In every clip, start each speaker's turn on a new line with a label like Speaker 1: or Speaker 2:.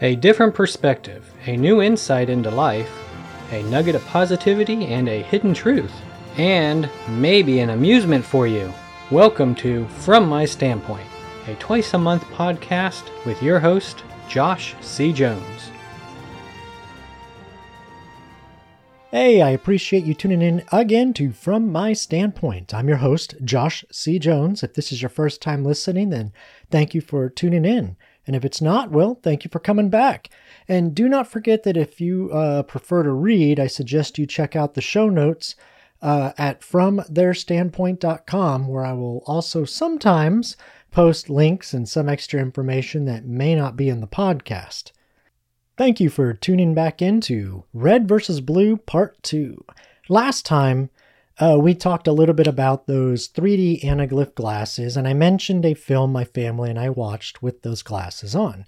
Speaker 1: A different perspective, a new insight into life, a nugget of positivity and a hidden truth, and maybe an amusement for you. Welcome to From My Standpoint, a twice a month podcast with your host, Josh C. Jones.
Speaker 2: Hey, I appreciate you tuning in again to From My Standpoint. I'm your host, Josh C. Jones. If this is your first time listening, then thank you for tuning in. And if it's not, well, thank you for coming back. And do not forget that if you uh, prefer to read, I suggest you check out the show notes uh, at fromtheirstandpoint.com, where I will also sometimes post links and some extra information that may not be in the podcast. Thank you for tuning back into Red versus Blue Part 2. Last time, uh, we talked a little bit about those 3D anaglyph glasses, and I mentioned a film my family and I watched with those glasses on.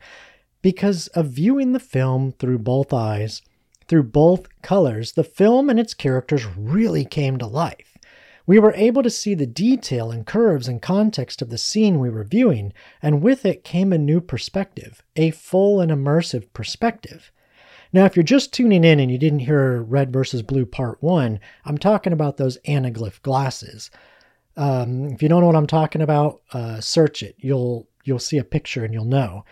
Speaker 2: Because of viewing the film through both eyes, through both colors, the film and its characters really came to life. We were able to see the detail and curves and context of the scene we were viewing, and with it came a new perspective, a full and immersive perspective. Now, if you're just tuning in and you didn't hear Red versus Blue Part 1, I'm talking about those anaglyph glasses. Um, if you don't know what I'm talking about, uh, search it. You'll you'll see a picture and you'll know.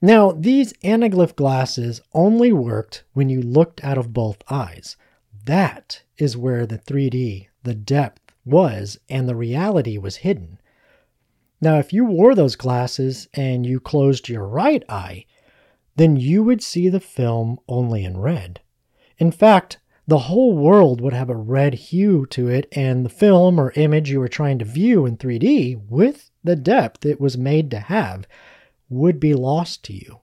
Speaker 2: Now, these anaglyph glasses only worked when you looked out of both eyes. That is where the 3D, the depth was, and the reality was hidden. Now, if you wore those glasses and you closed your right eye, then you would see the film only in red. In fact, the whole world would have a red hue to it, and the film or image you were trying to view in 3D, with the depth it was made to have, would be lost to you.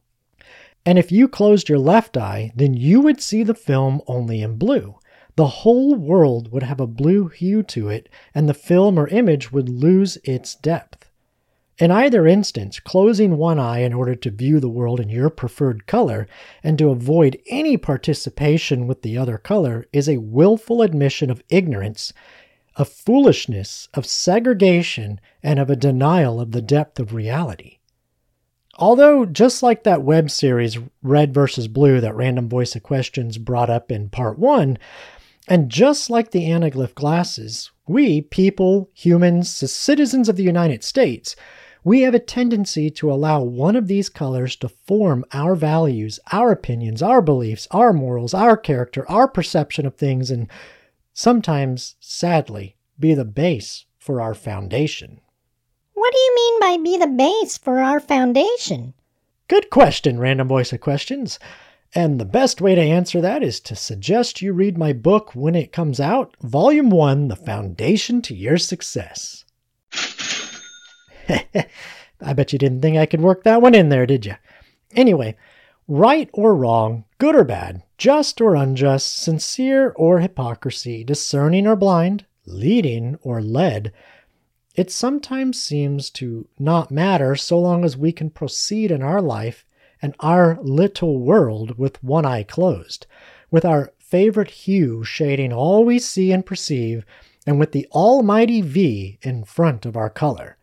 Speaker 2: And if you closed your left eye, then you would see the film only in blue. The whole world would have a blue hue to it, and the film or image would lose its depth. In either instance, closing one eye in order to view the world in your preferred color and to avoid any participation with the other color is a willful admission of ignorance, of foolishness, of segregation, and of a denial of the depth of reality. Although, just like that web series Red versus Blue that Random Voice of Questions brought up in part one, and just like the anaglyph glasses, we, people, humans, citizens of the United States, we have a tendency to allow one of these colors to form our values, our opinions, our beliefs, our morals, our character, our perception of things, and sometimes, sadly, be the base for our foundation.
Speaker 3: What do you mean by be the base for our foundation?
Speaker 2: Good question, Random Voice of Questions. And the best way to answer that is to suggest you read my book when it comes out, Volume 1 The Foundation to Your Success. I bet you didn't think I could work that one in there, did you? Anyway, right or wrong, good or bad, just or unjust, sincere or hypocrisy, discerning or blind, leading or led, it sometimes seems to not matter so long as we can proceed in our life and our little world with one eye closed, with our favorite hue shading all we see and perceive, and with the almighty V in front of our color.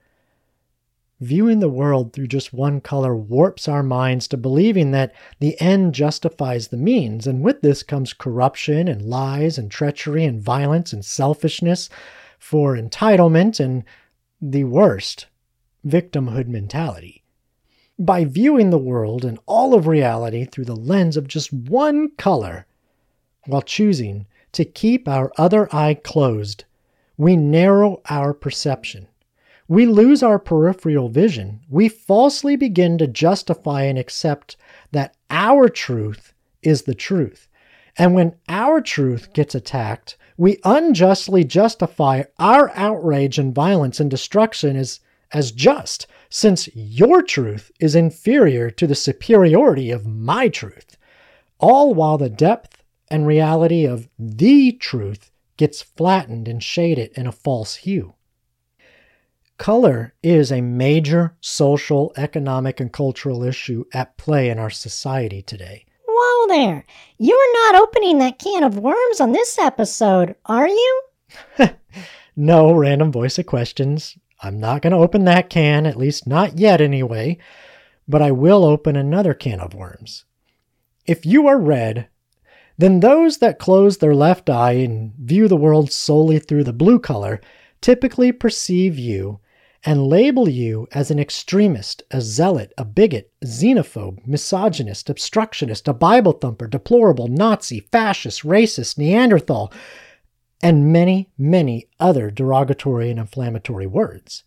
Speaker 2: Viewing the world through just one color warps our minds to believing that the end justifies the means, and with this comes corruption and lies and treachery and violence and selfishness for entitlement and the worst, victimhood mentality. By viewing the world and all of reality through the lens of just one color, while choosing to keep our other eye closed, we narrow our perception we lose our peripheral vision. We falsely begin to justify and accept that our truth is the truth. And when our truth gets attacked, we unjustly justify our outrage and violence and destruction as, as just, since your truth is inferior to the superiority of my truth, all while the depth and reality of the truth gets flattened and shaded in a false hue. Color is a major social, economic, and cultural issue at play in our society today.
Speaker 3: Whoa there! You're not opening that can of worms on this episode, are you?
Speaker 2: no, random voice of questions. I'm not going to open that can, at least not yet anyway. but I will open another can of worms. If you are red, then those that close their left eye and view the world solely through the blue color typically perceive you and label you as an extremist, a zealot, a bigot, xenophobe, misogynist, obstructionist, a Bible thumper, deplorable, Nazi, fascist, racist, Neanderthal, and many, many other derogatory and inflammatory words.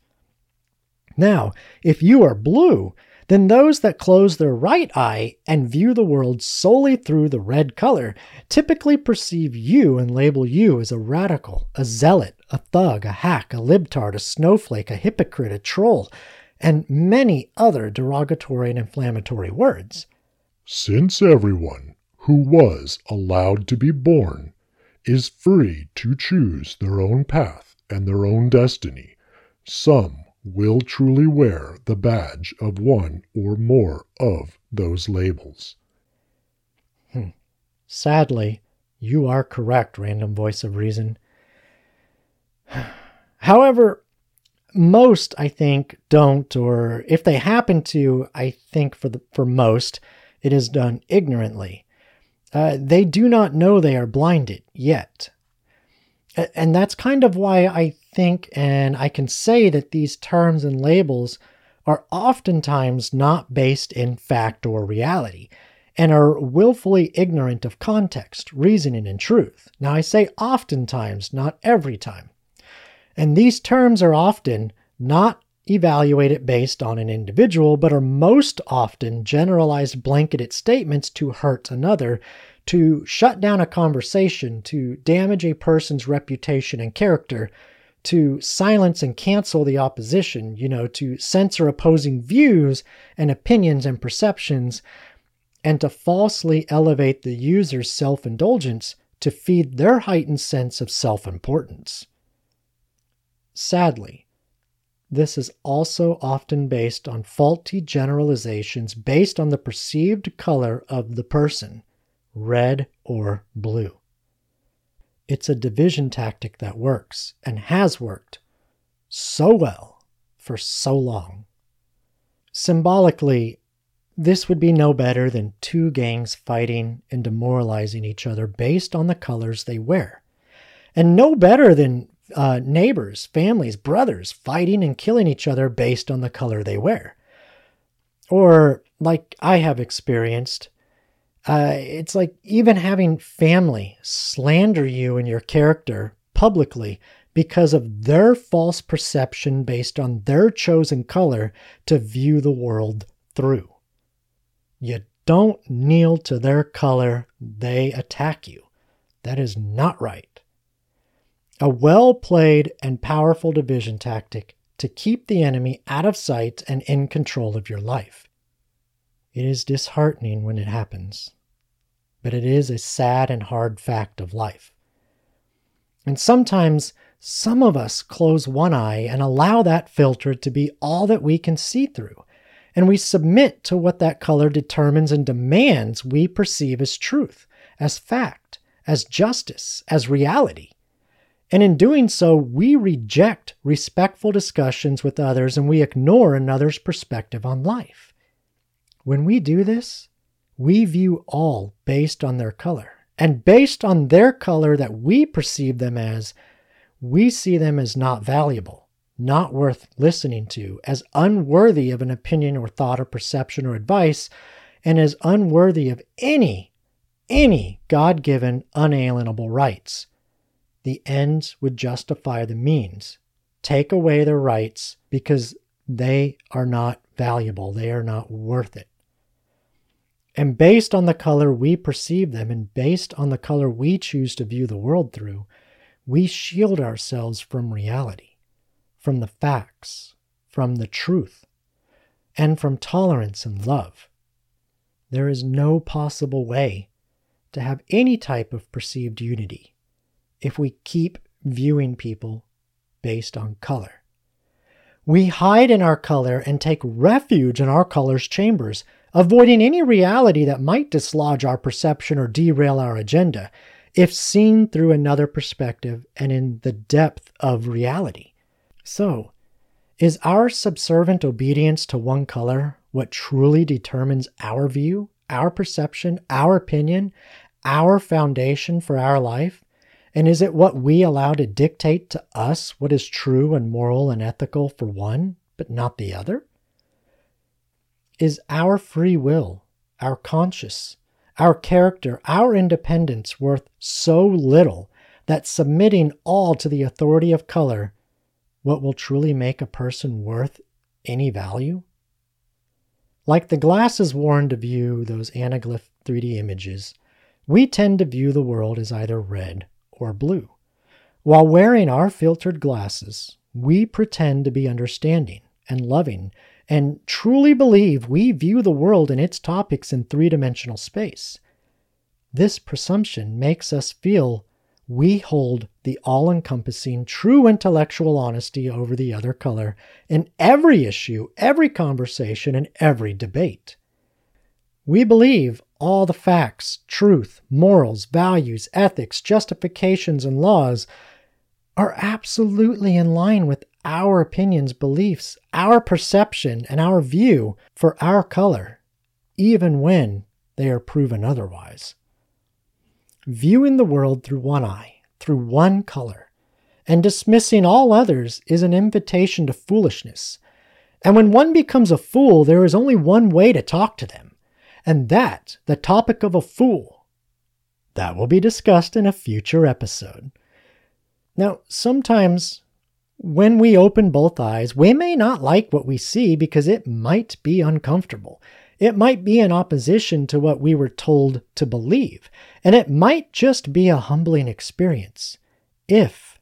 Speaker 2: Now, if you are blue, then those that close their right eye and view the world solely through the red color typically perceive you and label you as a radical, a zealot, a thug, a hack, a libtard, a snowflake, a hypocrite, a troll, and many other derogatory and inflammatory words.
Speaker 4: Since everyone who was allowed to be born is free to choose their own path and their own destiny, some will truly wear the badge of one or more of those labels.
Speaker 2: Hmm. Sadly, you are correct, random voice of reason. However, most I think don't, or if they happen to, I think for the for most, it is done ignorantly. Uh, they do not know they are blinded yet. And that's kind of why I think and I can say that these terms and labels are oftentimes not based in fact or reality and are willfully ignorant of context, reasoning, and truth. Now, I say oftentimes, not every time. And these terms are often not evaluated based on an individual, but are most often generalized blanketed statements to hurt another to shut down a conversation, to damage a person's reputation and character, to silence and cancel the opposition, you know, to censor opposing views and opinions and perceptions, and to falsely elevate the user's self indulgence to feed their heightened sense of self importance. Sadly, this is also often based on faulty generalizations based on the perceived color of the person red or blue. It's a division tactic that works and has worked so well for so long. Symbolically, this would be no better than two gangs fighting and demoralizing each other based on the colors they wear. And no better than uh, neighbors, families, brothers fighting and killing each other based on the color they wear. Or, like I have experienced, uh, it's like even having family slander you and your character publicly because of their false perception based on their chosen color to view the world through. You don't kneel to their color, they attack you. That is not right. A well played and powerful division tactic to keep the enemy out of sight and in control of your life. It is disheartening when it happens, but it is a sad and hard fact of life. And sometimes some of us close one eye and allow that filter to be all that we can see through, and we submit to what that color determines and demands we perceive as truth, as fact, as justice, as reality. And in doing so, we reject respectful discussions with others and we ignore another's perspective on life. When we do this, we view all based on their color. And based on their color that we perceive them as, we see them as not valuable, not worth listening to, as unworthy of an opinion or thought or perception or advice, and as unworthy of any, any God given unalienable rights. The ends would justify the means. Take away their rights because they are not valuable, they are not worth it. And based on the color we perceive them and based on the color we choose to view the world through, we shield ourselves from reality, from the facts, from the truth, and from tolerance and love. There is no possible way to have any type of perceived unity if we keep viewing people based on color. We hide in our color and take refuge in our color's chambers avoiding any reality that might dislodge our perception or derail our agenda, if seen through another perspective and in the depth of reality. So, is our subservient obedience to one color what truly determines our view, our perception, our opinion, our foundation for our life? And is it what we allow to dictate to us what is true and moral and ethical for one, but not the other? Is our free will, our conscience, our character, our independence worth so little that submitting all to the authority of color, what will truly make a person worth any value? Like the glasses worn to view those anaglyph 3D images, we tend to view the world as either red or blue. While wearing our filtered glasses, we pretend to be understanding and loving and truly believe we view the world and its topics in three dimensional space. This presumption makes us feel we hold the all encompassing, true intellectual honesty over the other color in every issue, every conversation, and every debate. We believe all the facts, truth, morals, values, ethics, justifications, and laws are absolutely in line with our opinions, beliefs, our perception, and our view for our color, even when they are proven otherwise. Viewing the world through one eye, through one color, and dismissing all others is an invitation to foolishness. And when one becomes a fool, there is only one way to talk to them and that the topic of a fool. That will be discussed in a future episode. Now, sometimes when we open both eyes, we may not like what we see because it might be uncomfortable. It might be in opposition to what we were told to believe, and it might just be a humbling experience. If,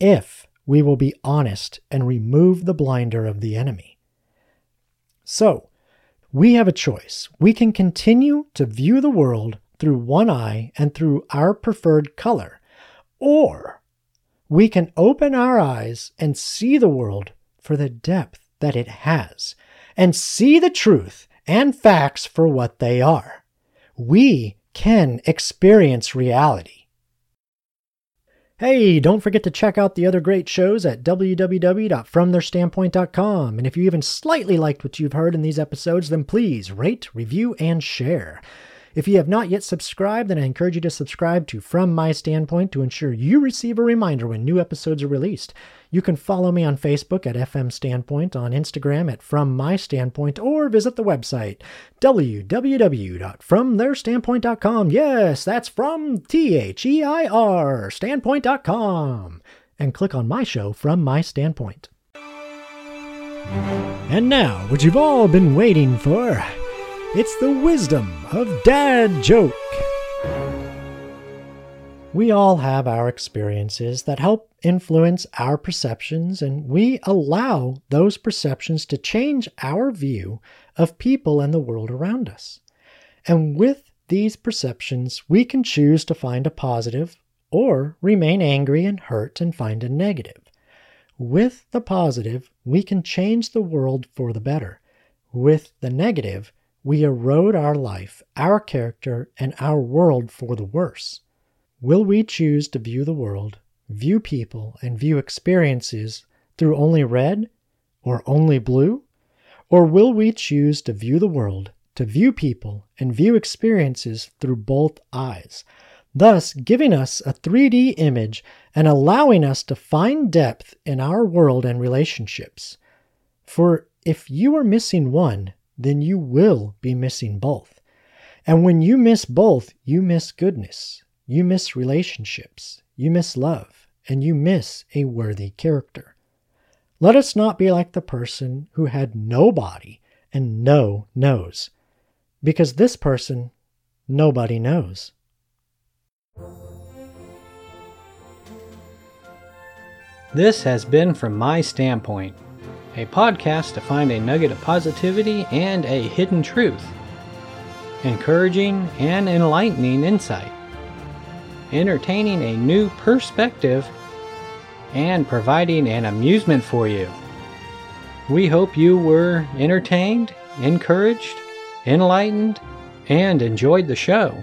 Speaker 2: if we will be honest and remove the blinder of the enemy. So, we have a choice. We can continue to view the world through one eye and through our preferred color, or we can open our eyes and see the world for the depth that it has, and see the truth and facts for what they are. We can experience reality. Hey, don't forget to check out the other great shows at www.fromtheirstandpoint.com. And if you even slightly liked what you've heard in these episodes, then please rate, review, and share. If you have not yet subscribed, then I encourage you to subscribe to From My Standpoint to ensure you receive a reminder when new episodes are released. You can follow me on Facebook at FM Standpoint, on Instagram at From My Standpoint, or visit the website www.fromtheirstandpoint.com. Yes, that's from T H E I R standpoint.com. And click on my show, From My Standpoint. And now, what you've all been waiting for. It's the wisdom of Dad Joke. We all have our experiences that help influence our perceptions, and we allow those perceptions to change our view of people and the world around us. And with these perceptions, we can choose to find a positive or remain angry and hurt and find a negative. With the positive, we can change the world for the better. With the negative, we erode our life, our character, and our world for the worse. Will we choose to view the world, view people, and view experiences through only red or only blue? Or will we choose to view the world, to view people, and view experiences through both eyes, thus giving us a 3D image and allowing us to find depth in our world and relationships? For if you are missing one, then you will be missing both. And when you miss both, you miss goodness, you miss relationships, you miss love, and you miss a worthy character. Let us not be like the person who had no body and no nose, because this person nobody knows.
Speaker 1: This has been From My Standpoint a podcast to find a nugget of positivity and a hidden truth, encouraging and enlightening insight, entertaining a new perspective, and providing an amusement for you. We hope you were entertained, encouraged, enlightened, and enjoyed the show.